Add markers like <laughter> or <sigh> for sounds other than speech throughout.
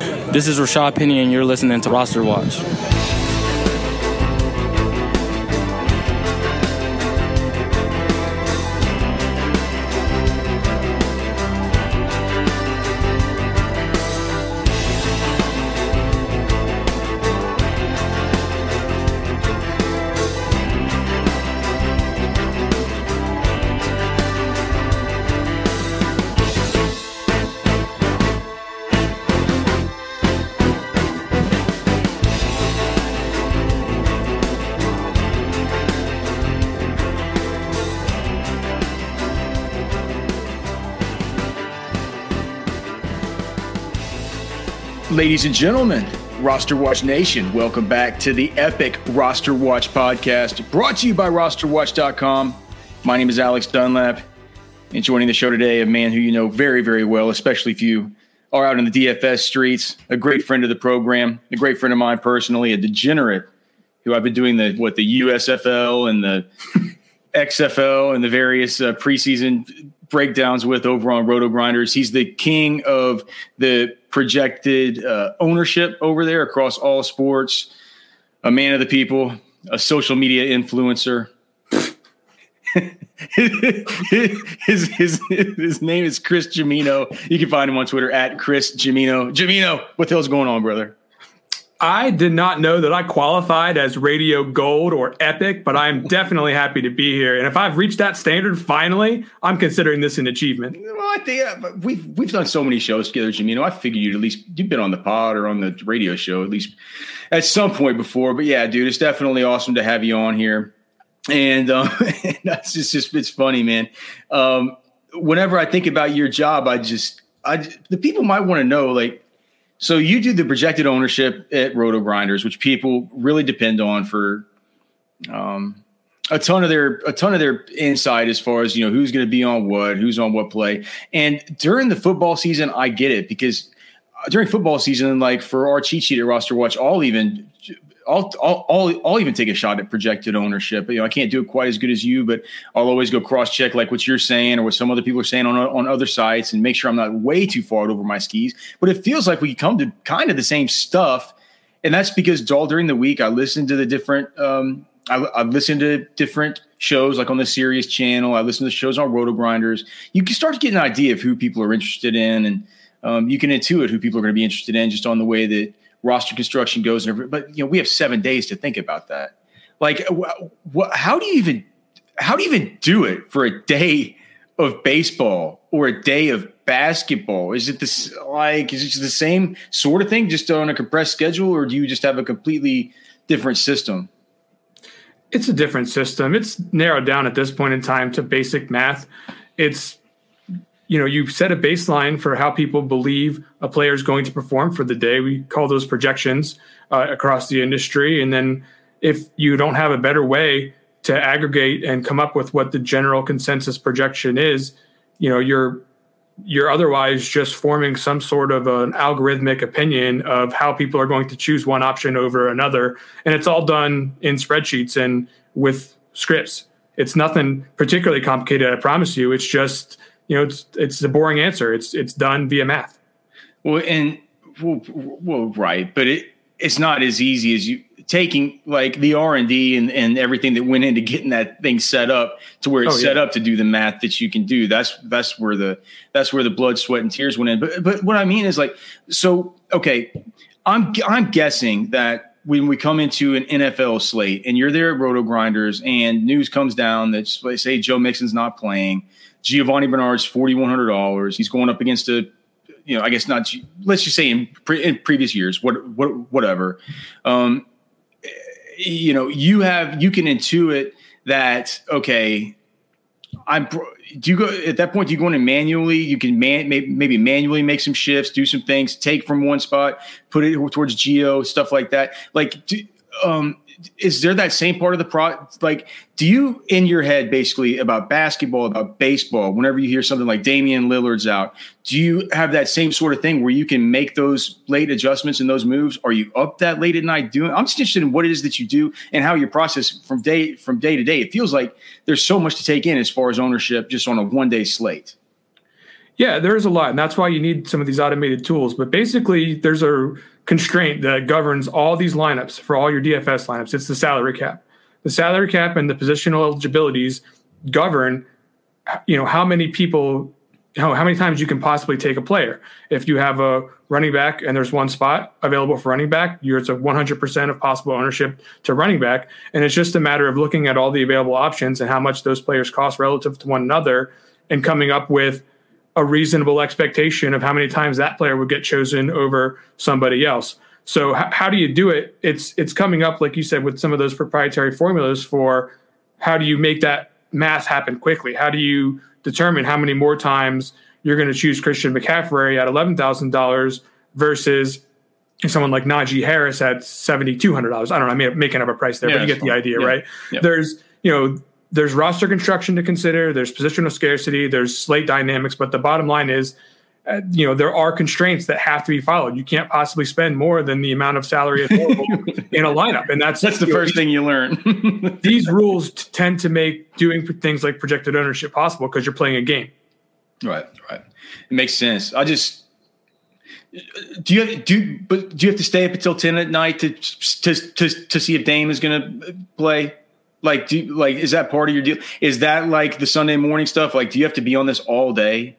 This is Rashad Penny, and you're listening to Roster Watch. Ladies and gentlemen, Roster Watch Nation, welcome back to the epic Roster Watch podcast brought to you by rosterwatch.com. My name is Alex Dunlap, and joining the show today, a man who you know very, very well, especially if you are out in the DFS streets, a great friend of the program, a great friend of mine personally, a degenerate who I've been doing the what the USFL and the <laughs> XFL and the various uh, preseason breakdowns with over on Roto Grinders. He's the king of the projected uh, ownership over there across all sports. A man of the people, a social media influencer. <laughs> his, his his name is Chris Gimino. You can find him on Twitter at Chris Gimino. Gimino, what the hell's going on, brother? I did not know that I qualified as radio gold or epic, but I'm definitely happy to be here. And if I've reached that standard finally, I'm considering this an achievement. Well, I think uh, we've we've done so many shows together, Jimmy. You know, I figured you'd at least you've been on the pod or on the radio show at least at some point before. But yeah, dude, it's definitely awesome to have you on here. And um, <laughs> just, just it's funny, man. Um, whenever I think about your job, I just I the people might want to know like so you do the projected ownership at Roto Grinders, which people really depend on for um, a ton of their a ton of their insight as far as you know who's going to be on what, who's on what play. And during the football season, I get it because during football season, like for our cheat sheet at Roster Watch, I'll even I'll, I'll, I'll, I'll, even take a shot at projected ownership. You know, I can't do it quite as good as you, but I'll always go cross check like what you're saying or what some other people are saying on, on other sites and make sure I'm not way too far over my skis. But it feels like we come to kind of the same stuff. And that's because all during the week, I listen to the different, um, I, I listen to different shows like on the Sirius channel. I listen to shows on Roto Grinders. You can start to get an idea of who people are interested in and um, you can intuit who people are going to be interested in just on the way that roster construction goes and. But you know, we have seven days to think about that. Like, wh- wh- how do you even how do you even do it for a day of baseball or a day of basketball? Is it this like is it the same sort of thing, just on a compressed schedule, or do you just have a completely different system? It's a different system. It's narrowed down at this point in time to basic math. It's you know you set a baseline for how people believe a player is going to perform for the day. We call those projections uh, across the industry. And then if you don't have a better way to aggregate and come up with what the general consensus projection is you know you're you're otherwise just forming some sort of an algorithmic opinion of how people are going to choose one option over another. And it's all done in spreadsheets and with scripts. It's nothing particularly complicated i promise you. It's just you know, it's it's a boring answer. It's it's done via math. Well, and well, well right, but it it's not as easy as you taking like the R and D and everything that went into getting that thing set up to where it's oh, yeah. set up to do the math that you can do. That's that's where the that's where the blood, sweat, and tears went in. But but what I mean is like so okay, I'm I'm guessing that when we come into an NFL slate and you're there at Roto Grinders and news comes down that say Joe Mixon's not playing Giovani Bernard's forty one hundred dollars. He's going up against a, you know, I guess not. Let's just say in, pre, in previous years, what, what whatever. Um, you know, you have you can intuit that okay. I'm. Do you go at that point? Do you go in and manually? You can man, maybe, maybe manually make some shifts, do some things, take from one spot, put it towards geo, stuff like that. Like, do, um, is there that same part of the pro like do you in your head basically about basketball about baseball whenever you hear something like Damian Lillard's out do you have that same sort of thing where you can make those late adjustments and those moves? Are you up that late at night doing I'm just interested in what it is that you do and how your process from day from day to day. It feels like there's so much to take in as far as ownership just on a one day slate. Yeah, there's a lot, and that's why you need some of these automated tools. But basically, there's a constraint that governs all these lineups for all your DFS lineups. It's the salary cap. The salary cap and the positional eligibilities govern, you know, how many people, how, how many times you can possibly take a player. If you have a running back and there's one spot available for running back, you're it's a 100% of possible ownership to running back, and it's just a matter of looking at all the available options and how much those players cost relative to one another, and coming up with a reasonable expectation of how many times that player would get chosen over somebody else. So h- how do you do it? It's it's coming up like you said with some of those proprietary formulas for how do you make that math happen quickly? How do you determine how many more times you're going to choose Christian McCaffrey at eleven thousand dollars versus someone like Najee Harris at seventy two hundred dollars? I don't know. I'm making up a price there, yeah, but you get the idea, yeah. right? Yeah. There's you know there's roster construction to consider, there's positional scarcity, there's slate dynamics, but the bottom line is, uh, you know, there are constraints that have to be followed. You can't possibly spend more than the amount of salary available <laughs> in a lineup, and that's that's the first know, thing you learn. <laughs> these rules t- tend to make doing things like projected ownership possible because you're playing a game. Right, right. It makes sense. I just do you have, do but do you have to stay up until ten at night to to to, to see if Dame is going to play? Like, do you, like is that part of your deal? Is that like the Sunday morning stuff? Like, do you have to be on this all day?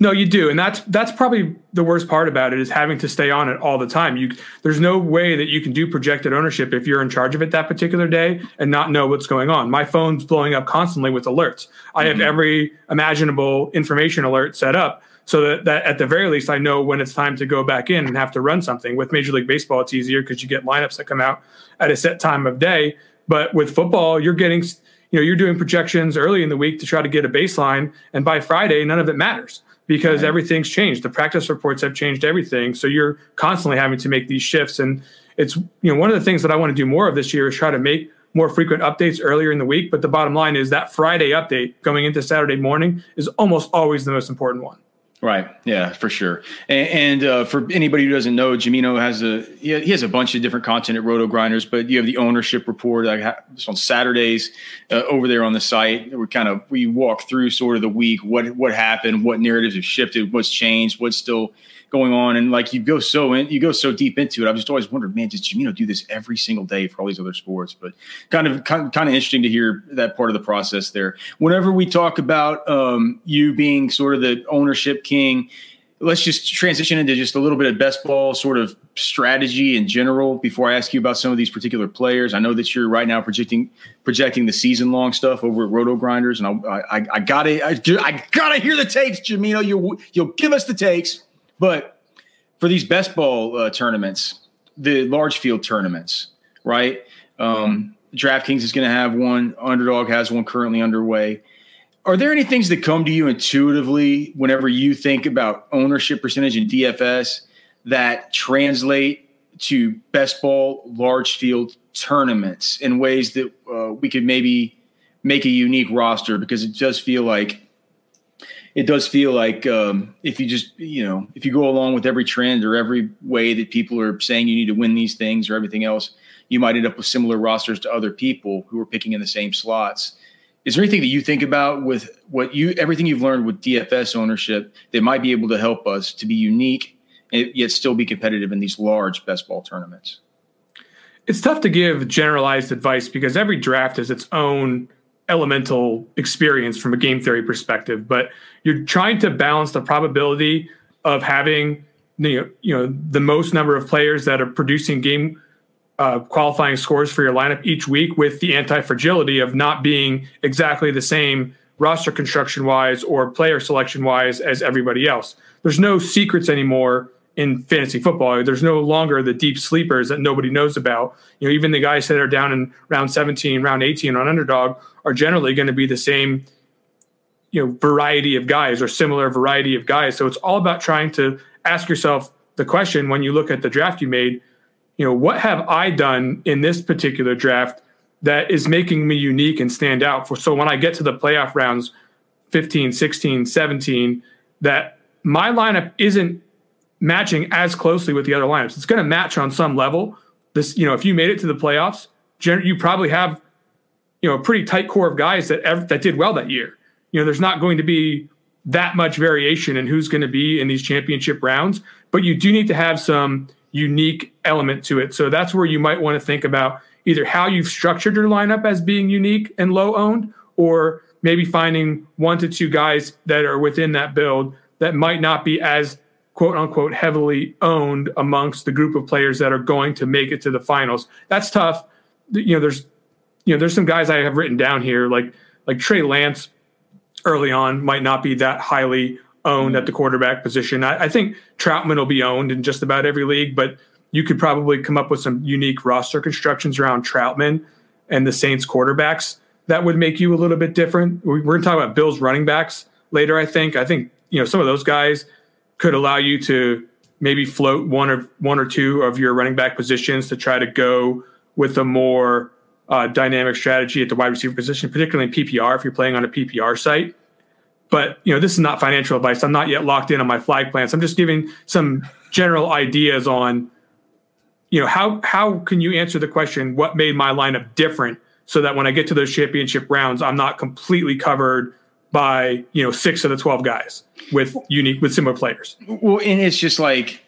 No, you do, and that's that's probably the worst part about it is having to stay on it all the time. You there's no way that you can do projected ownership if you're in charge of it that particular day and not know what's going on. My phone's blowing up constantly with alerts. I have mm-hmm. every imaginable information alert set up so that, that at the very least I know when it's time to go back in and have to run something. With Major League Baseball, it's easier because you get lineups that come out at a set time of day but with football, you're getting, you know, you're doing projections early in the week to try to get a baseline, and by Friday, none of it matters because right. everything's changed. The practice reports have changed everything, so you're constantly having to make these shifts. And it's, you know, one of the things that I want to do more of this year is try to make more frequent updates earlier in the week. But the bottom line is that Friday update going into Saturday morning is almost always the most important one. Right. Yeah, for sure. And, and uh, for anybody who doesn't know, Gimino has a he has a bunch of different content at Roto Grinders, but you have the ownership report like on Saturdays uh, over there on the site. We kind of we walk through sort of the week, what what happened, what narratives have shifted, what's changed, what's still going on, and like you go so in, you go so deep into it. I've just always wondered, man, does Gimino do this every single day for all these other sports? But kind of kind, kind of interesting to hear that part of the process there. Whenever we talk about um, you being sort of the ownership king, let's just transition into just a little bit of best ball sort of strategy in general before I ask you about some of these particular players. I know that you're right now projecting projecting the season long stuff over at Roto Grinders, and I, I, I gotta I, I, gotta hear the takes, Gimino. You you'll give us the takes. But for these best ball uh, tournaments, the large field tournaments, right? Um, DraftKings is going to have one. Underdog has one currently underway. Are there any things that come to you intuitively whenever you think about ownership percentage in DFS that translate to best ball large field tournaments in ways that uh, we could maybe make a unique roster? Because it does feel like it does feel like um, if you just you know if you go along with every trend or every way that people are saying you need to win these things or everything else, you might end up with similar rosters to other people who are picking in the same slots. Is there anything that you think about with what you everything you've learned with DFS ownership that might be able to help us to be unique and yet still be competitive in these large best ball tournaments? It's tough to give generalized advice because every draft is its own elemental experience from a game theory perspective, but you're trying to balance the probability of having you know, you know the most number of players that are producing game uh, qualifying scores for your lineup each week with the anti fragility of not being exactly the same roster construction wise or player selection wise as everybody else. There's no secrets anymore in fantasy football. There's no longer the deep sleepers that nobody knows about. You know, even the guys that are down in round 17, round 18 on underdog are generally going to be the same you know variety of guys or similar variety of guys. So it's all about trying to ask yourself the question when you look at the draft you made, you know, what have I done in this particular draft that is making me unique and stand out for so when I get to the playoff rounds 15, 16, 17 that my lineup isn't matching as closely with the other lineups. It's going to match on some level. This, you know, if you made it to the playoffs, you probably have, you know, a pretty tight core of guys that ever, that did well that year. You know, there's not going to be that much variation in who's going to be in these championship rounds, but you do need to have some unique element to it. So that's where you might want to think about either how you've structured your lineup as being unique and low owned, or maybe finding one to two guys that are within that build that might not be as quote unquote heavily owned amongst the group of players that are going to make it to the finals. That's tough. You know, there's you know, there's some guys I have written down here like like Trey Lance early on might not be that highly owned at the quarterback position. I, I think Trautman will be owned in just about every league, but you could probably come up with some unique roster constructions around Trautman and the Saints quarterbacks that would make you a little bit different. We're going to talk about Bills running backs later. I think. I think you know some of those guys could allow you to maybe float one or one or two of your running back positions to try to go with a more uh, dynamic strategy at the wide receiver position, particularly in PPR if you're playing on a PPR site. But you know, this is not financial advice. I'm not yet locked in on my flag plans. I'm just giving some general ideas on, you know, how how can you answer the question, what made my lineup different, so that when I get to those championship rounds, I'm not completely covered by you know six of the 12 guys with unique with similar players. Well and it's just like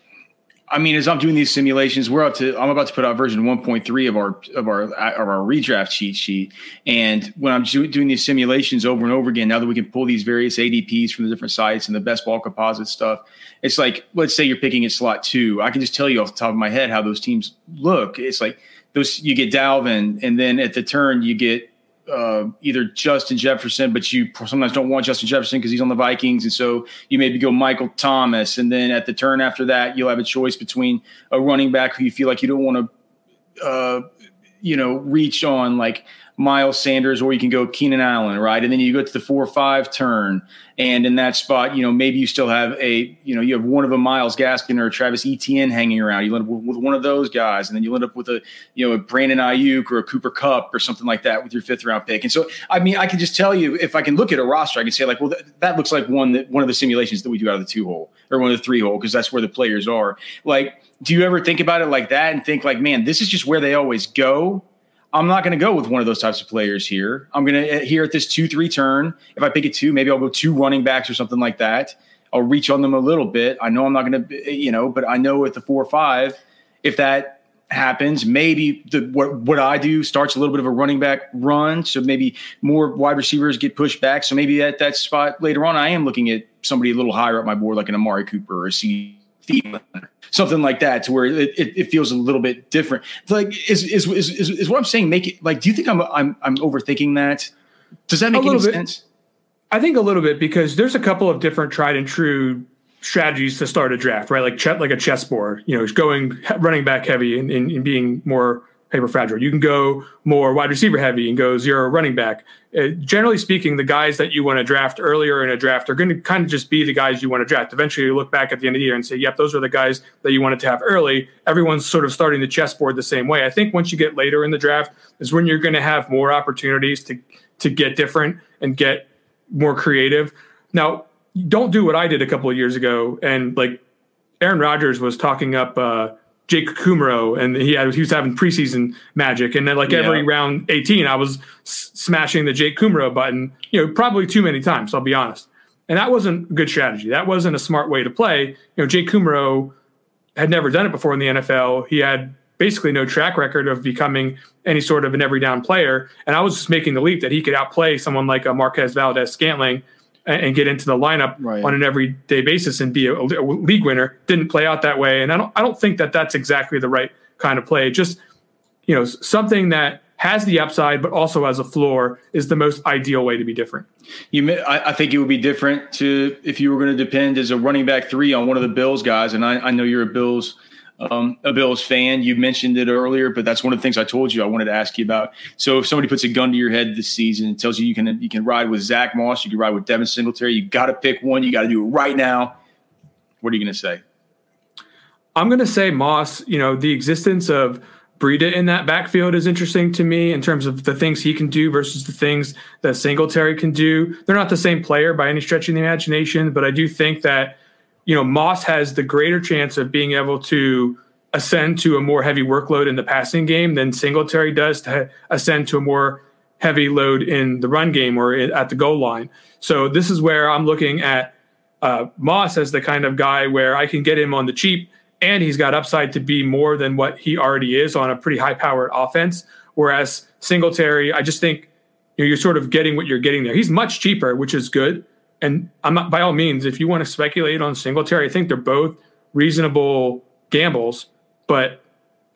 i mean as i'm doing these simulations we're up to i'm about to put out version 1.3 of our of our of our redraft cheat sheet. And when i'm doing these simulations over and over again now that we can pull these various adps from the different sites and the best ball composite stuff it's like let's say you're picking at slot two. I can just tell you off the top of my head how those teams look. It's like those you get dalvin and then at the turn you get uh, either Justin Jefferson, but you sometimes don't want Justin Jefferson because he's on the Vikings, and so you maybe go Michael Thomas, and then at the turn after that, you'll have a choice between a running back who you feel like you don't want to, uh, you know, reach on, like Miles Sanders, or you can go Keenan Allen, right? And then you go to the four five turn, and in that spot, you know, maybe you still have a, you know, you have one of a Myles Gaskin or Travis Etienne hanging around. You end up with one of those guys, and then you end up with a, you know, a Brandon Aiyuk or a Cooper Kupp or something like that with your fifth round pick. And so, I mean, I can just tell you if I can look at a roster, I can say like, well, th- that looks like one that one of the simulations that we do out of the two hole or one of the three hole because that's where the players are. Like, do you ever think about it like that and think like, man, this is just where they always go? I'm not going to go with one of those types of players here. I'm going to uh, here at this two three turn. If I pick a two, maybe I'll go two running backs or something like that. I'll reach on them a little bit. I know I'm not going to, you know, but I know at the four or five, if that happens, maybe the what what I do starts a little bit of a running back run. So maybe more wide receivers get pushed back. So maybe at that spot later on, I am looking at somebody a little higher up my board, like an Amari Cooper or a C. Thielen something like that to where it, it, it feels a little bit different. It's like is, is, is is is what I'm saying make it like do you think I'm I'm I'm overthinking that? Does that make any bit. sense? I think a little bit because there's a couple of different tried and true strategies to start a draft, right? Like ch- like a chessboard, you know, going running back heavy and, and, and being more paper fragile. You can go more wide receiver heavy and go zero running back. Uh, generally speaking, the guys that you want to draft earlier in a draft are going to kind of just be the guys you want to draft. Eventually, you look back at the end of the year and say, yep, those are the guys that you wanted to have early. Everyone's sort of starting the chessboard the same way. I think once you get later in the draft is when you're going to have more opportunities to to get different and get more creative. Now, don't do what I did a couple of years ago and like Aaron Rodgers was talking up uh, Jake Kumerow, and he had he was having preseason magic, and then like yeah. every round eighteen, I was s- smashing the Jake Kumerow button, you know, probably too many times. I'll be honest, and that wasn't a good strategy. That wasn't a smart way to play. You know, Jake Kumerow had never done it before in the NFL. He had basically no track record of becoming any sort of an every down player, and I was just making the leap that he could outplay someone like a Marquez Valdes-Scantling and get into the lineup right. on an everyday basis and be a, a, league winner. Didn't play out that way, and I don't I don't think that that's exactly the right kind of play. Just you know something that has the upside but also has a floor is the most ideal way to be different. You, I, I think it would be different to if you were going to depend as a running back three on one of the Bills guys, and I, I know you're a Bills um, a Bills fan. You mentioned it earlier, but that's one of the things I told you I wanted to ask you about. So if somebody puts a gun to your head this season and tells you you can you can ride with Zach Moss, you can ride with Devin Singletary, you got to pick one. You got to do it right now. What are you going to say? I'm going to say Moss. You know, the existence of Breida in that backfield is interesting to me in terms of the things he can do versus the things that Singletary can do. They're not the same player by any stretch of the imagination, but I do think that you know, Moss has the greater chance of being able to ascend to a more heavy workload in the passing game than Singletary does to ascend to a more heavy load in the run game or at the goal line. So this is where I'm looking at uh, Moss as the kind of guy where I can get him on the cheap and he's got upside to be more than what he already is on a pretty high powered offense. Whereas Singletary, I just think you know, you're sort of getting what you're getting there. He's much cheaper, which is good. And I'm not, by all means, if you want to speculate on Singletary, I think they're both reasonable gambles, but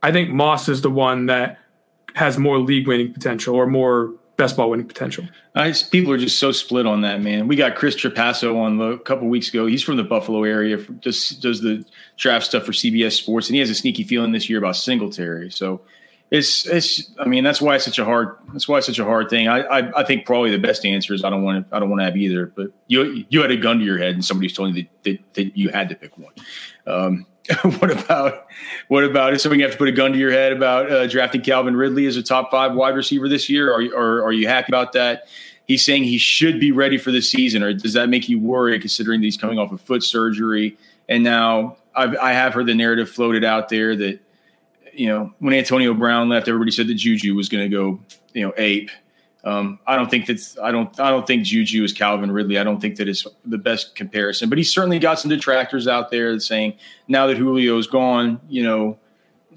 I think Moss is the one that has more league winning potential or more best ball winning potential. I, people are just so split on that, man. We got Chris Trapasso on a couple weeks ago. He's from the Buffalo area, just does the draft stuff for CBS Sports, and he has a sneaky feeling this year about Singletary. So it's it's I mean that's why it's such a hard that's why it's such a hard thing. I, I I, think probably the best answer is I don't want to I don't want to have either. But you you had a gun to your head and somebody's telling you that, that, that you had to pick one. Um, <laughs> what about what about if somebody have to put a gun to your head about uh, drafting Calvin Ridley as a top five wide receiver this year? Are or are you happy about that? He's saying he should be ready for the season, or does that make you worry considering that he's coming off of foot surgery? And now I've, I have heard the narrative floated out there that you know, when Antonio Brown left, everybody said that Juju was going to go, you know, ape. Um, I don't think that's I don't I don't think Juju is Calvin Ridley. I don't think that is the best comparison, but he's certainly got some detractors out there saying now that Julio's gone, you know,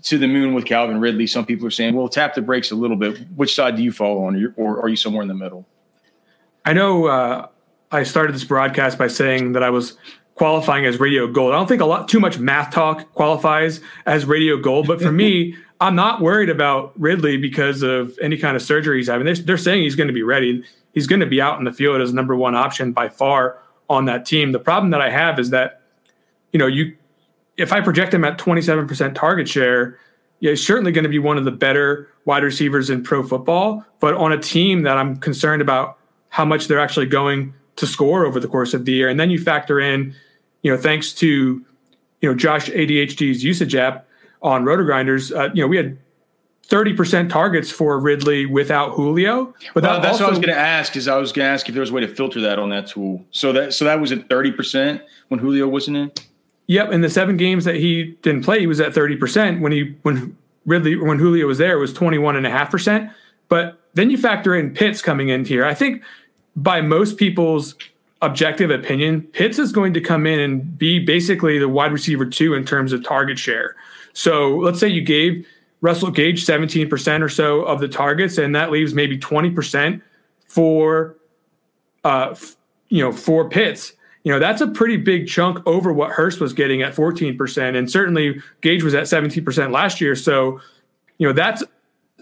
to the moon with Calvin Ridley. Some people are saying, well, tap the brakes a little bit. Which side do you fall on, or are you somewhere in the middle? I know uh, I started this broadcast by saying that I was qualifying as radio gold. I don't think a lot too much math talk qualifies as radio gold, but for me, <laughs> I'm not worried about Ridley because of any kind of surgery he's having. They're, they're saying he's going to be ready. He's going to be out in the field as number one option by far on that team. The problem that I have is that, you know, you if I project him at 27% target share, yeah, he's certainly going to be one of the better wide receivers in pro football. But on a team that I'm concerned about how much they're actually going to score over the course of the year, and then you factor in you know, thanks to you know Josh ADHD's usage app on RotoGrinders, uh, you know, we had 30% targets for Ridley without Julio. But well, that that's also, what I was going to ask. Is I was going to ask if there was a way to filter that on that tool. So that so that was at 30% when Julio wasn't in. Yep, in the seven games that he didn't play, he was at 30%. When he when Ridley when Julio was there, it was 21.5%. But then you factor in Pitts coming in here. I think by most people's objective opinion, Pitts is going to come in and be basically the wide receiver two in terms of target share. So let's say you gave Russell Gage 17% or so of the targets, and that leaves maybe 20% for uh you know for Pitts. You know, that's a pretty big chunk over what Hurst was getting at 14%. And certainly Gage was at 17% last year. So, you know, that's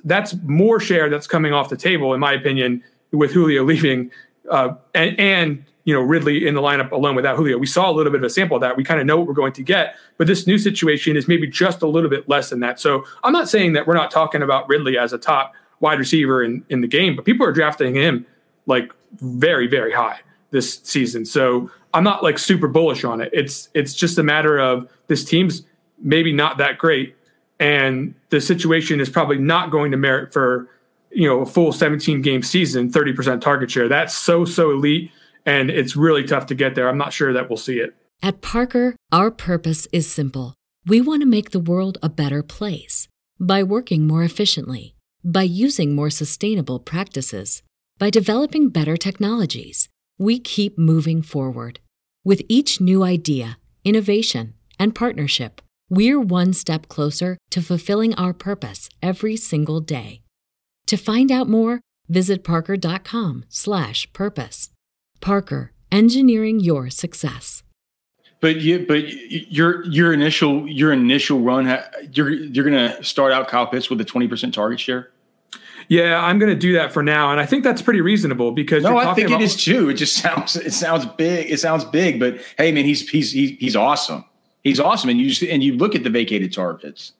that's more share that's coming off the table, in my opinion, with Julio <laughs> leaving. Uh, and, and you know Ridley in the lineup alone without Julio. We saw a little bit of a sample of that. We kind of know what we're going to get, but this new situation is maybe just a little bit less than that. So I'm not saying that we're not talking about Ridley as a top wide receiver in, in the game, but people are drafting him like very, very high this season. So I'm not like super bullish on it. It's it's just a matter of this team's maybe not that great, and the situation is probably not going to merit for you know a full 17 game season, 30% target share. That's so so elite and it's really tough to get there. I'm not sure that we'll see it. At Parker, our purpose is simple. We want to make the world a better place by working more efficiently, by using more sustainable practices, by developing better technologies. We keep moving forward. With each new idea, innovation, and partnership, we're one step closer to fulfilling our purpose every single day. To find out more, visit parker.com/purpose. Parker, engineering your success. But you, but your your initial your initial run, you're you're going to start out Kyle Pitts with a twenty percent target share. Yeah, I'm going to do that for now, and I think that's pretty reasonable because no, I think about- it is too. It just sounds it sounds big. It sounds big, but hey, man, he's he's he's awesome. He's awesome, and you just, and you look at the vacated targets.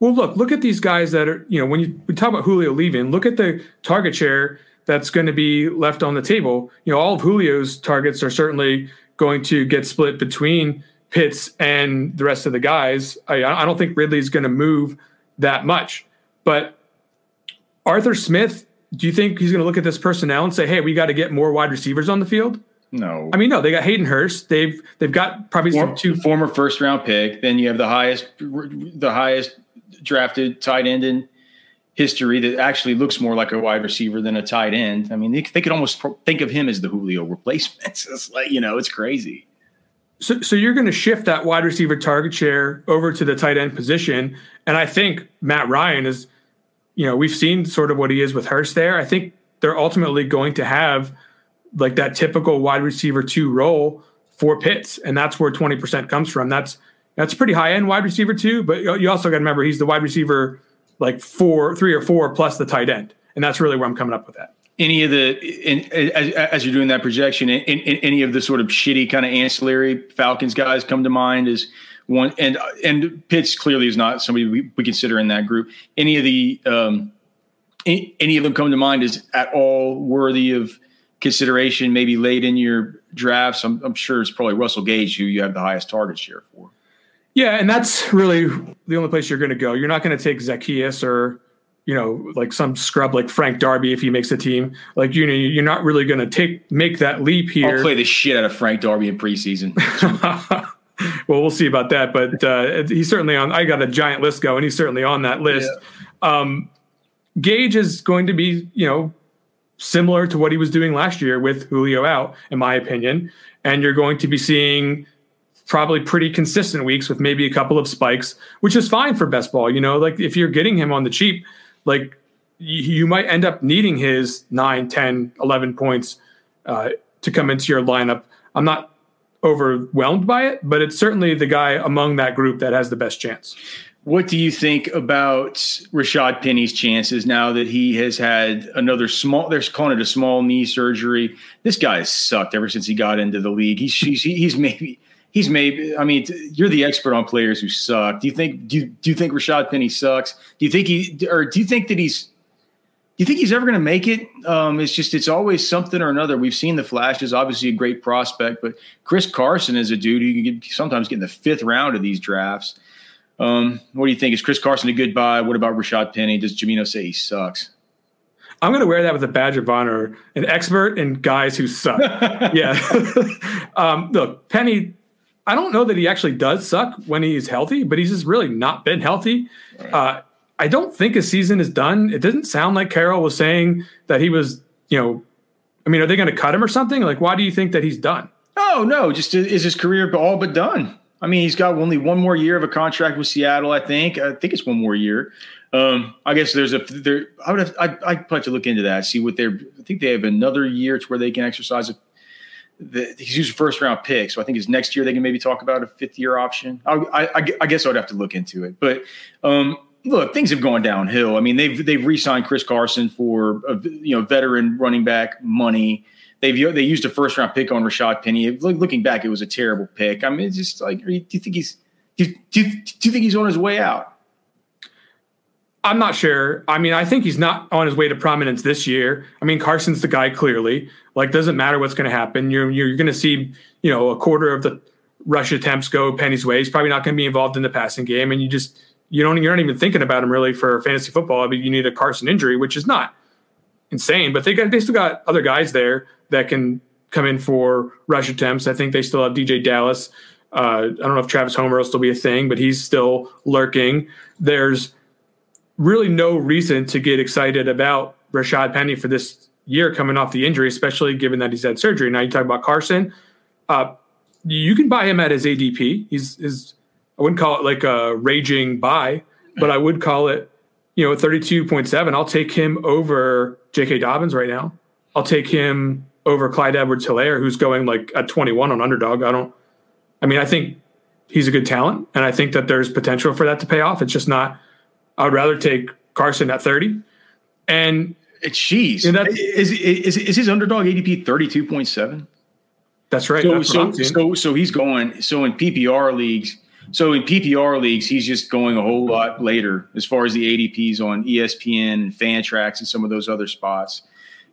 Well, look, look at these guys that are, you know, when you we talk about Julio leaving, look at the target share that's going to be left on the table. You know, all of Julio's targets are certainly going to get split between Pitts and the rest of the guys. I, I don't think Ridley's going to move that much. But Arthur Smith, do you think he's going to look at this personnel and say, "Hey, we got to get more wide receivers on the field"? No, I mean, no. They got Hayden Hurst. They've they've got probably Form, two former first round pick. Then you have the highest the highest drafted tight end in history that actually looks more like a wide receiver than a tight end. I mean, they, they could almost think of him as the Julio replacement. <laughs> It's like you know, it's crazy. So, so you're going to shift that wide receiver target share over to the tight end position, and I think Matt Ryan is, you know, we've seen sort of what he is with Hurst there. I think they're ultimately going to have like that typical wide receiver two role for Pitts, and that's where 20% comes from. That's that's pretty high end wide receiver too, but you also got to remember he's the wide receiver like four, three or four plus the tight end, and that's really where I'm coming up with that. Any of the in, as, as, you're doing that projection in, in, any of the sort of shitty kind of ancillary falcons guys come to mind as one and and pitts clearly is not somebody we, we consider in that group. Any of the um any, any of them come to mind is at all worthy of consideration maybe late in your drafts? I'm, I'm sure it's probably russell gage who you have the highest target share for yeah and that's really the only place you're going to go you're not going to take zaccheaus or you know, like some scrub like Frank Darby if he makes a team. Like you know, you're not really going to take make that leap here. I'll play the shit out of Frank Darby in preseason. <laughs> well, we'll see about that, but uh, he's certainly on. I got a giant list going. He's certainly on that list. Yeah. Um, Gage is going to be, you know, similar to what he was doing last year with Julio out, in my opinion. And you're going to be seeing probably pretty consistent weeks with maybe a couple of spikes, which is fine for best ball. You know, like if you're getting him on the cheap, like you might end up needing his 9 10 11 points uh, to come into your lineup i'm not overwhelmed by it but it's certainly the guy among that group that has the best chance what do you think about Rashad Penny's chances now that he has had another small? They're calling it a small knee surgery. This guy has sucked ever since he got into the league. He's he's, he's maybe he's maybe. I mean, you're the expert on players who suck. Do you think do you, do you think Rashad Penny sucks? Do you think he or do you think that he's do you think he's ever going to make it? Um, it's just it's always something or another. We've seen the flashes. Obviously, a great prospect, but Chris Carson is a dude who can get, sometimes get in the fifth round of these drafts. Um, what do you think? Is Chris Carson a good buy? What about Rashad Penny? Does Gimino say he sucks? I'm going to wear that with a badge of honor. An expert in guys who suck. <laughs> yeah. <laughs> um, look, Penny I don't know that he actually does suck when he's healthy, but he's just really not been healthy. Right. Uh, I don't think his season is done. It doesn't sound like Carroll was saying that he was, you know, I mean, are they going to cut him or something? Like, why do you think that he's done? Oh no, just is his career all but done? I mean, he's got only one more year of a contract with Seattle. I think. I think it's one more year. Um, I guess there's a there. I would have. I I probably have to look into that. See what they're. I think they have another year to where they can exercise a the, he's used a first round pick, so I think his next year they can maybe talk about a fifth year option. I, I, I guess I would have to look into it, but um, look, things have gone downhill. I mean, they've they've re-signed Chris Carson for a you know veteran running back money. They've they used a first round pick on Rashad Penny. Looking back, it was a terrible pick. I mean, it's just like, do you think he's do do do you think he's on his way out? I'm not sure. I mean, I think he's not on his way to prominence this year. I mean, Carson's the guy clearly. Like, doesn't matter what's going to happen. You're you're going to see, you know, a quarter of the rush attempts go Penny's way. He's probably not going to be involved in the passing game, and you just you don't you're not even thinking about him really for fantasy football. I mean, you need a Carson injury, which is not insane, but they got they still got other guys there that can come in for rush attempts. I think they still have DeeJay Dallas. Uh, I don't know if Travis Homer will still be a thing, but he's still lurking. There's really no reason to get excited about Rashad Penny for this year coming off the injury, especially given that he's had surgery. Now you talk about Carson. Uh, you can buy him at his ADP. He's is I wouldn't call it like a raging buy, but I would call it, you know, 32.7. I'll take him over J.K. Dobbins right now. I'll take him over Clyde Edwards Helaire, who's going like at 21 on underdog. I don't, I mean, I think he's a good talent, and I think that there's potential for that to pay off. It's just not I would rather take Carson at 30. And it's cheese. And that, is, is, is his underdog ADP 32.7? That's right. So, That's so, so, so he's going. So in PPR leagues, so in PPR leagues, he's just going a whole lot later as far as the ADPs on ESPN and Fantrax and some of those other spots.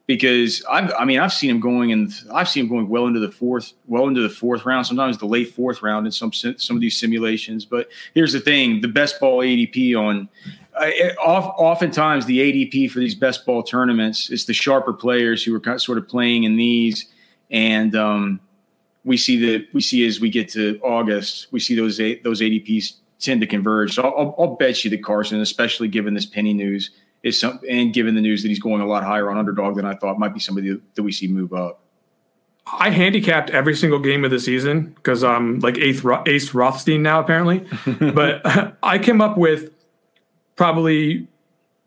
Because I've, I mean, I've seen him going and I've seen him going well into the fourth, well into the fourth round. Sometimes the late fourth round in some some of these simulations. But here's the thing: the best ball ADP on uh, oftentimes the ADP for these best ball tournaments is the sharper players who are kind of sort of playing in these, and um, we see that we see as we get to August, we see those those ADPs tend to converge. So I'll, I'll, bet you that Carson, especially given this penny news, is some and given the news that he's going a lot higher on underdog than I thought, might be somebody that we see move up. I handicapped every single game of the season because I'm um, like eighth Ace Rothstein now apparently, <laughs> but <laughs> I came up with probably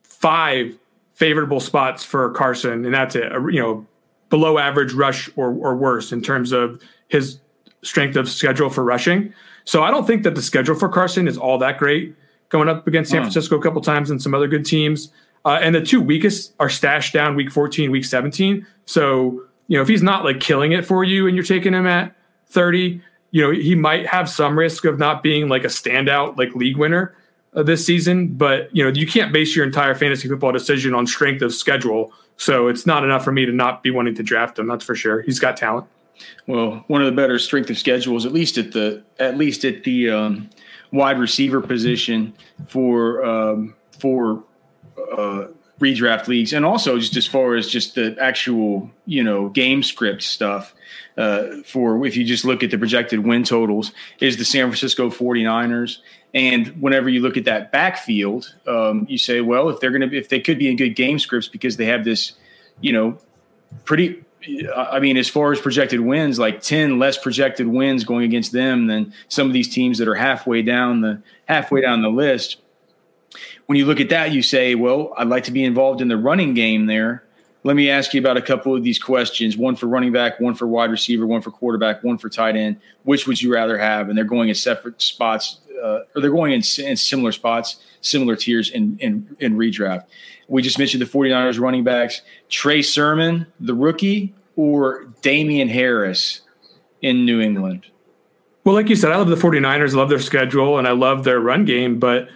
five favorable spots for Carson, and that's it. You know, below average rush or or worse in terms of his strength of schedule for rushing. So I don't think that the schedule for Carson is all that great. Going up against San hmm. Francisco a couple times and some other good teams. Uh, and the two weakest are stashed down week 14, week 17. So, you know, if he's not like killing it for you and you're taking him at 30, you know, he might have some risk of not being like a standout, like league winner uh, this season. But, you know, you can't base your entire fantasy football decision on strength of schedule. So it's not enough for me to not be wanting to draft him. That's for sure. He's got talent. Well, one of the better strength of schedules, at least at the at least at the um, wide receiver position for um, for uh, redraft leagues, and also just as far as just the actual you know game script stuff. Uh, for if you just look at the projected win totals, is the San Francisco 49ers. And whenever you look at that backfield, um, you say, well, if they're going to, if they could be in good game scripts because they have this, you know, pretty I mean, as far as projected wins, like ten less projected wins going against them than some of these teams that are halfway down the halfway down the list. When you look at that, you say, "Well, I'd like to be involved in the running game there." Let me ask you about a couple of these questions: one for running back, one for wide receiver, one for quarterback, one for tight end. Which would you rather have? And they're going in separate spots, uh, or they're going in, in similar spots, similar tiers in, in in redraft. We just mentioned the 49ers running backs. Trey Sermon, the rookie, or Damien Harris in New England? Well, like you said, I love the 49ers, I love their schedule, and I love their run game. But,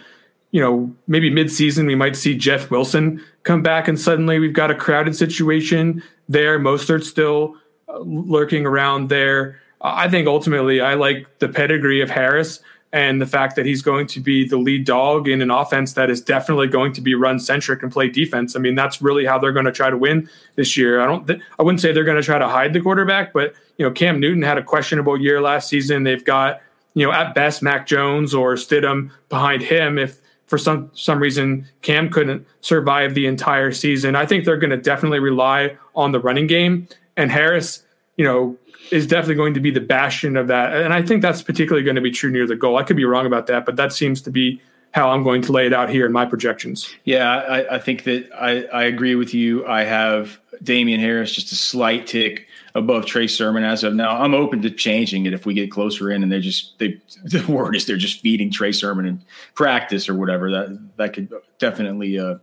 you know, maybe midseason we might see Jeff Wilson come back, and suddenly we've got a crowded situation there. Mostert's still uh, lurking around there. I think ultimately I like the pedigree of Harris and the fact that he's going to be the lead dog in an offense that is definitely going to be run centric and play defense. I mean, that's really how they're going to try to win this year. I don't, th- I wouldn't say they're going to try to hide the quarterback, but you know, Cam Newton had a questionable year last season. They've got you know at best Mac Jones or Stidham behind him if for some some reason Cam couldn't survive the entire season. I think they're going to definitely rely on the running game and Harris. You know, is definitely going to be the bastion of that. And I think that's particularly going to be true near the goal. I could be wrong about that, but that seems to be how I'm going to lay it out here in my projections. Yeah, I, I think that I, I, agree with you. I have Damien Harris just a slight tick above Trey Sermon as of now. I'm open to changing it if we get closer in and they just they <laughs> the word is they're just feeding Trey Sermon in practice or whatever. That that could definitely uh,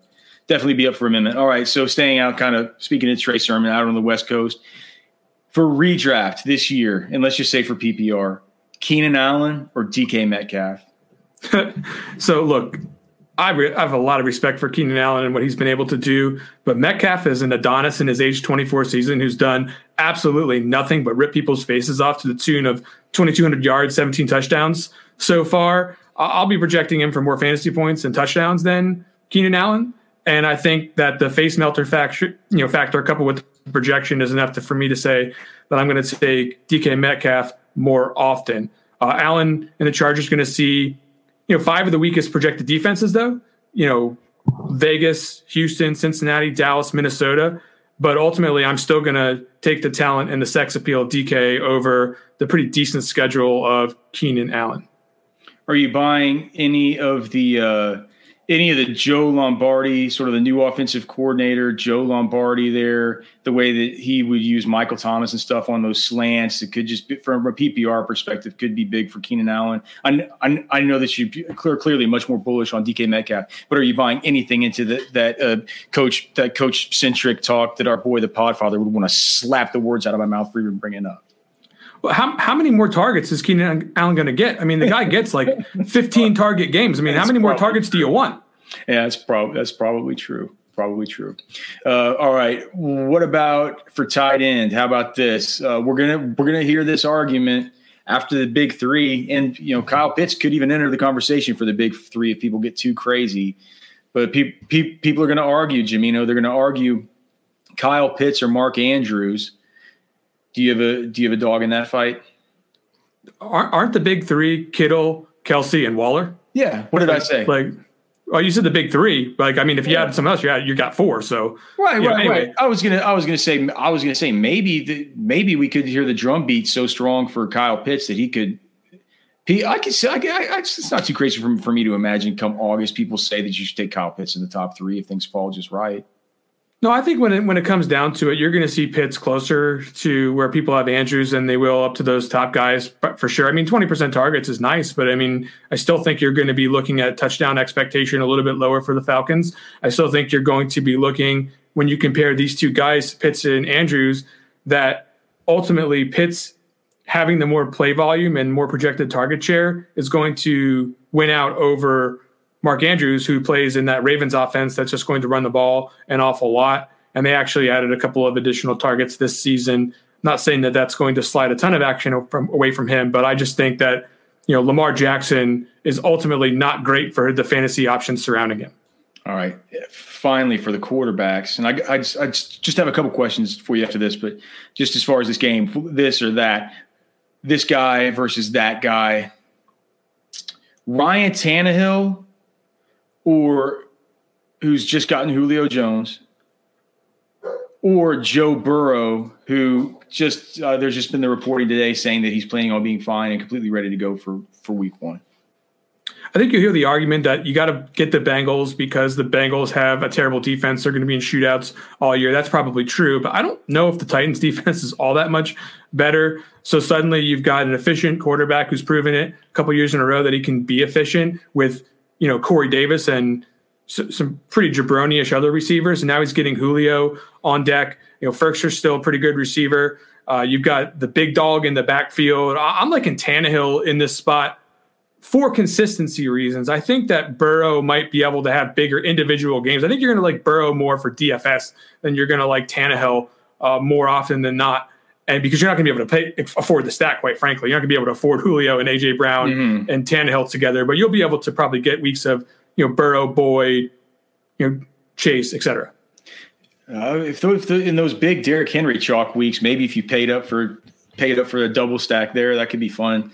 definitely be up for amendment. All right, so staying out, kind of speaking of Trey Sermon out on the West Coast for redraft this year, and let's just say for PPR, Keenan Allen or DK Metcalf? <laughs> so look, I, re- I, have a lot of respect for Keenan Allen and what he's been able to do, but Metcalf is an Adonis in his age 24 season who's done absolutely nothing but rip people's faces off to the tune of 2,200 yards, 17 touchdowns so far. I'll be projecting him for more fantasy points and touchdowns than Keenan Allen. And I think that the face melter factor, you know, factor coupled with projection is enough to, for me to say that I'm going to take DK Metcalf more often. Uh, Allen and the Chargers going to see, you know, five of the weakest projected defenses, though. You know, Vegas, Houston, Cincinnati, Dallas, Minnesota. But ultimately, I'm still going to take the talent and the sex appeal of DK over the pretty decent schedule of Keenan Allen. Are you buying any of the uh, any of the Joe Lombardi, sort of the new offensive coordinator, Joe Lombardi there, the way that he would use Michael Thomas and stuff on those slants, it could just be, from a PPR perspective, could be big for Keenan Allen. I, I, I know that you're clear, clearly much more bullish on DK Metcalf, but are you buying anything into the, that uh, coach that coach centric talk that our boy the Podfather would want to slap the words out of my mouth for even bringing up? Well, how, how many more targets is Keenan Allen going to get? I mean, the guy gets like <laughs> 15 target games. I mean, how many more targets do you want? Yeah, that's probably that's probably true. Probably true. Uh, all right. What about for tight end? How about this? Uh, we're gonna we're gonna hear this argument after the big three, and you know Kyle Pitts could even enter the conversation for the big three if people get too crazy. But pe- pe- people are going to argue, Gimino. They're going to argue Kyle Pitts or Mark Andrews. Do you have a Do you have a dog in that fight? Aren't the big three Kittle, Kelce, and Waller? Yeah. What did I say? Like well, you said the big three. Like, I mean, if you yeah. had some else, you had you got four. So right, anyway. right. I was gonna, I was gonna say, I was gonna say maybe the, maybe we could hear the drum beat so strong for Kyle Pitts that he could. He, I could say, I, I, it's not too crazy for, for me to imagine. Come August, people say that you should take Kyle Pitts in the top three if things fall just right. No, I think when it when it comes down to it, you're going to see Pitts closer to where people have Andrews than they will up to those top guys, but for sure. I mean, 20% targets is nice, but I mean, I still think you're going to be looking at touchdown expectation a little bit lower for the Falcons. I still think you're going to be looking when you compare these two guys, Pitts and Andrews, that ultimately Pitts having the more play volume and more projected target share is going to win out over Mark Andrews, who plays in that Ravens offense that's just going to run the ball an awful lot. And they actually added a couple of additional targets this season. Not saying that that's going to slide a ton of action from, away from him, but I just think that you know Lamar Jackson is ultimately not great for the fantasy options surrounding him. All right, finally for the quarterbacks, and I, I, just, I just have a couple questions for you after this, but just as far as this game, this or that, this guy versus that guy, Ryan Tannehill or who's just gotten Julio Jones, or Joe Burrow, who just uh, there's just been the reporting today saying that he's planning on being fine and completely ready to go for for Week One. I think you hear the argument that you got to get the Bengals because the Bengals have a terrible defense. They're going to be in shootouts all year. That's probably true, but I don't know if the Titans <laughs> defense is all that much better. So suddenly you've got an efficient quarterback who's proven it a couple years in a row that he can be efficient with you know Corey Davis and some pretty jabroni-ish other receivers, and now he's getting Julio on deck. You know, Firkser's still a pretty good receiver. Uh, you've got the big dog in the backfield. I'm liking Tannehill in this spot for consistency reasons. I think that Burrow might be able to have bigger individual games. I think you're going to like Burrow more for DFS than you're going to like Tannehill uh, more often than not and because you're not going to be able to pay afford the stack, quite frankly, you're not going to be able to afford Julio and AJ Brown mm-hmm. and Tannehill together, but you'll be able to probably get weeks of you know Burrow, Boyd, you know Chase, etc. Uh, if, if the, in those big Derrick Henry chalk weeks, maybe if you paid up for paid up for a double stack there, that could be fun.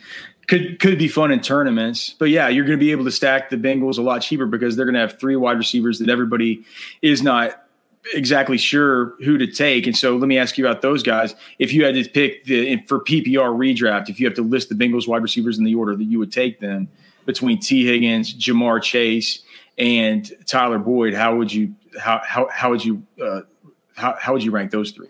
Could could be fun in tournaments, but yeah, you're going to be able to stack the Bengals a lot cheaper because they're going to have three wide receivers that everybody is not exactly sure who to take. And so let me ask you about those guys. If you had to pick the for PPR redraft, if you have to list the Bengals wide receivers in the order that you would take them between Tee Higgins, Ja'Marr Chase, and Tyler Boyd, how would you how how, how would you uh, how, how would you rank those three?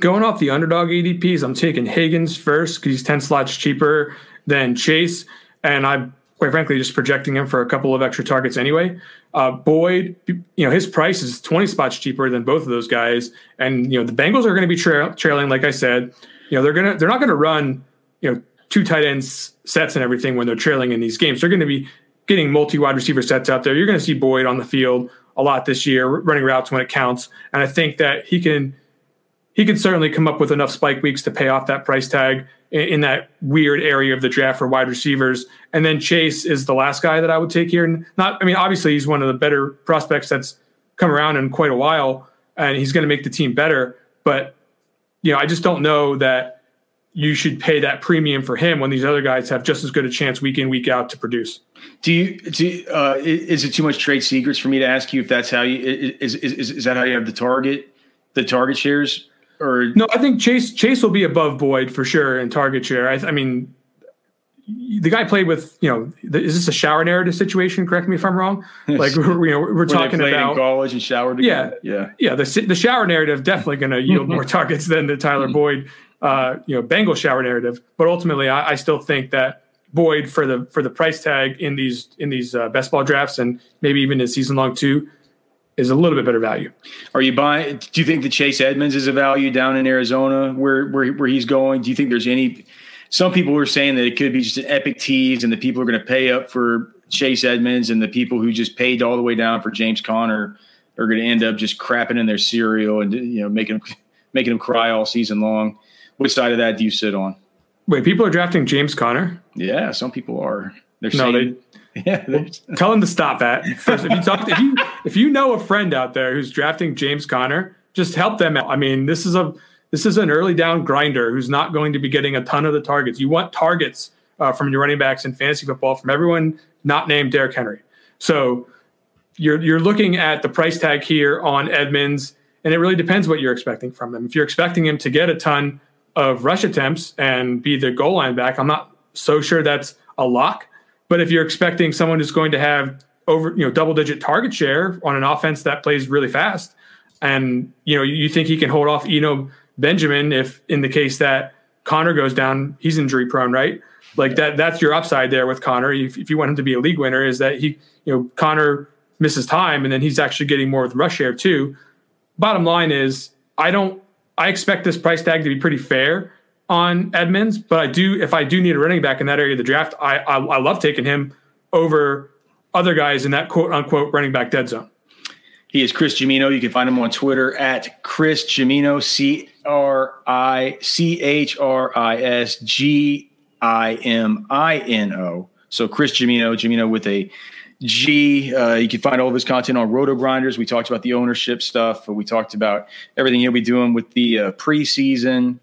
Going off the underdog ADPs, I'm taking Higgins first because he's 10 slots cheaper than Chase. And I'm quite frankly just projecting him for a couple of extra targets anyway. Uh, Boyd, you know, his price is 20 spots cheaper than both of those guys. And, you know, the Bengals are going to be tra- trailing, like I said, you know, they're going to, they're not going to run, you know, two tight ends sets and everything when they're trailing in these games. They're going to be getting multi wide receiver sets out there. You're going to see Boyd on the field a lot this year, running routes when it counts. And I think that he can, he could certainly come up with enough spike weeks to pay off that price tag in, in that weird area of the draft for wide receivers. And then Chase is the last guy that I would take here. And not, I mean, obviously he's one of the better prospects that's come around in quite a while, and he's going to make the team better. But you know, I just don't know that you should pay that premium for him when these other guys have just as good a chance week in week out to produce. Do you? Do uh, is it too much trade secrets for me to ask you if that's how you is is, is that how you have the target the target shares or no? I think Chase Chase will be above Boyd for sure in target share. I, I mean, the guy played with you know is this a shower narrative situation correct me if i'm wrong <laughs> like we're, you know we're talking about college and shower together. yeah yeah yeah the, the shower narrative definitely going <laughs> to yield more targets than the tyler boyd uh, you know bengal shower narrative but ultimately I, I, still think that boyd for the for the price tag in these in these uh, best ball drafts and maybe even in season long too is a little bit better value. Are you buying? Do you think the Chase Edmonds is a value down in Arizona where where where he's going? Do you think there's any some people were saying that it could be just an epic tease, and the people are going to pay up for Chase Edmonds, and the people who just paid all the way down for James Conner are going to end up just crapping in their cereal and you know making them making them cry all season long. Which side of that do you sit on? Wait, people are drafting James Conner. Yeah, some people are. They're no, saying, they. Yeah, <laughs> tell him to stop that. First, if you talk, if you if you know a friend out there who's drafting James Conner, just help them out. I mean, this is a this is an early down grinder who's not going to be getting a ton of the targets. You want targets uh, from your running backs in fantasy football from everyone not named Derrick Henry. So you're you're looking at the price tag here on Edmonds, and it really depends what you're expecting from him. If you're expecting him to get a ton of rush attempts and be the goal line back, I'm not so sure that's a lock. But if you're expecting someone who's going to have over you know double digit target share on an offense that plays really fast, and you know you think he can hold off Eno Benjamin if in the case that Conner goes down, he's injury prone, right? Like that that's your upside there with Conner. If, if you want him to be a league winner, is that he you know Conner misses time and then he's actually getting more with rush share too. Bottom line is I don't I expect this price tag to be pretty fair on Edmonds, but I do if I do need a running back in that area of the draft, I I, I love taking him over other guys in that quote unquote running back dead zone. He is Chris Gimino. You can find him on Twitter at Chris Gimino, C R I C H R I S G I M I N O. So Chris Gimino, Gimino with a G. Uh, you can find all of his content on Roto Grinders. We talked about the ownership stuff. We talked about everything he'll be doing with the uh, preseason,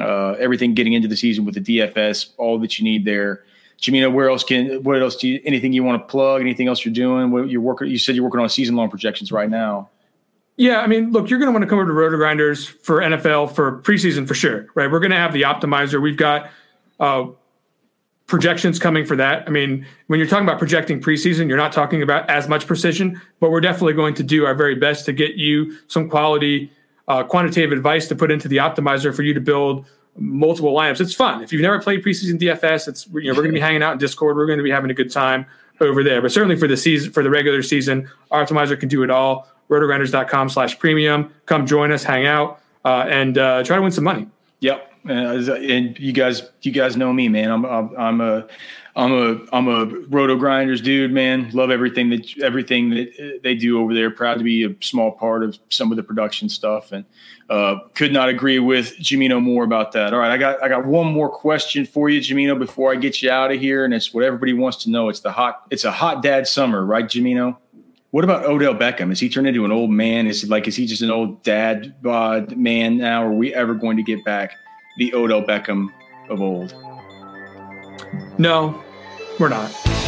uh, everything getting into the season with the DFS, all that you need there. Gimino, where else can what else do you anything you want to plug? Anything else you're doing? What you're working? You said you're working on season long projections right now. Yeah, I mean, look, you're going to want to come over to Roto Grinders for NFL for preseason for sure, right? We're going to have the optimizer. We've got uh, projections coming for that. I mean, when you're talking about projecting preseason, you're not talking about as much precision, but we're definitely going to do our very best to get you some quality uh, quantitative advice to put into the optimizer for you to build multiple lineups. It's fun. If you've never played preseason DFS, it's you know we're going to be hanging out in Discord. We're going to be having a good time over there. But certainly for the season, for the regular season, our optimizer can do it all. Rotogrinders.com slash premium. Come join us, hang out, uh, and uh, try to win some money. Yep. Uh, and you guys, you guys know me, man. I'm, I'm, I'm a, I'm a, I'm a Roto Grinders dude, man. Love everything that everything that they do over there. Proud to be a small part of some of the production stuff, and uh, could not agree with Gimino more about that. All right, I got, I got one more question for you, Gimino, before I get you out of here, and it's what everybody wants to know. It's the hot, it's a hot dad summer, right, Gimino? What about Odell Beckham? Is he turned into an old man? Is he like, is he just an old dad bod man now? Are we ever going to get back? the Odell Beckham of old? No, we're not.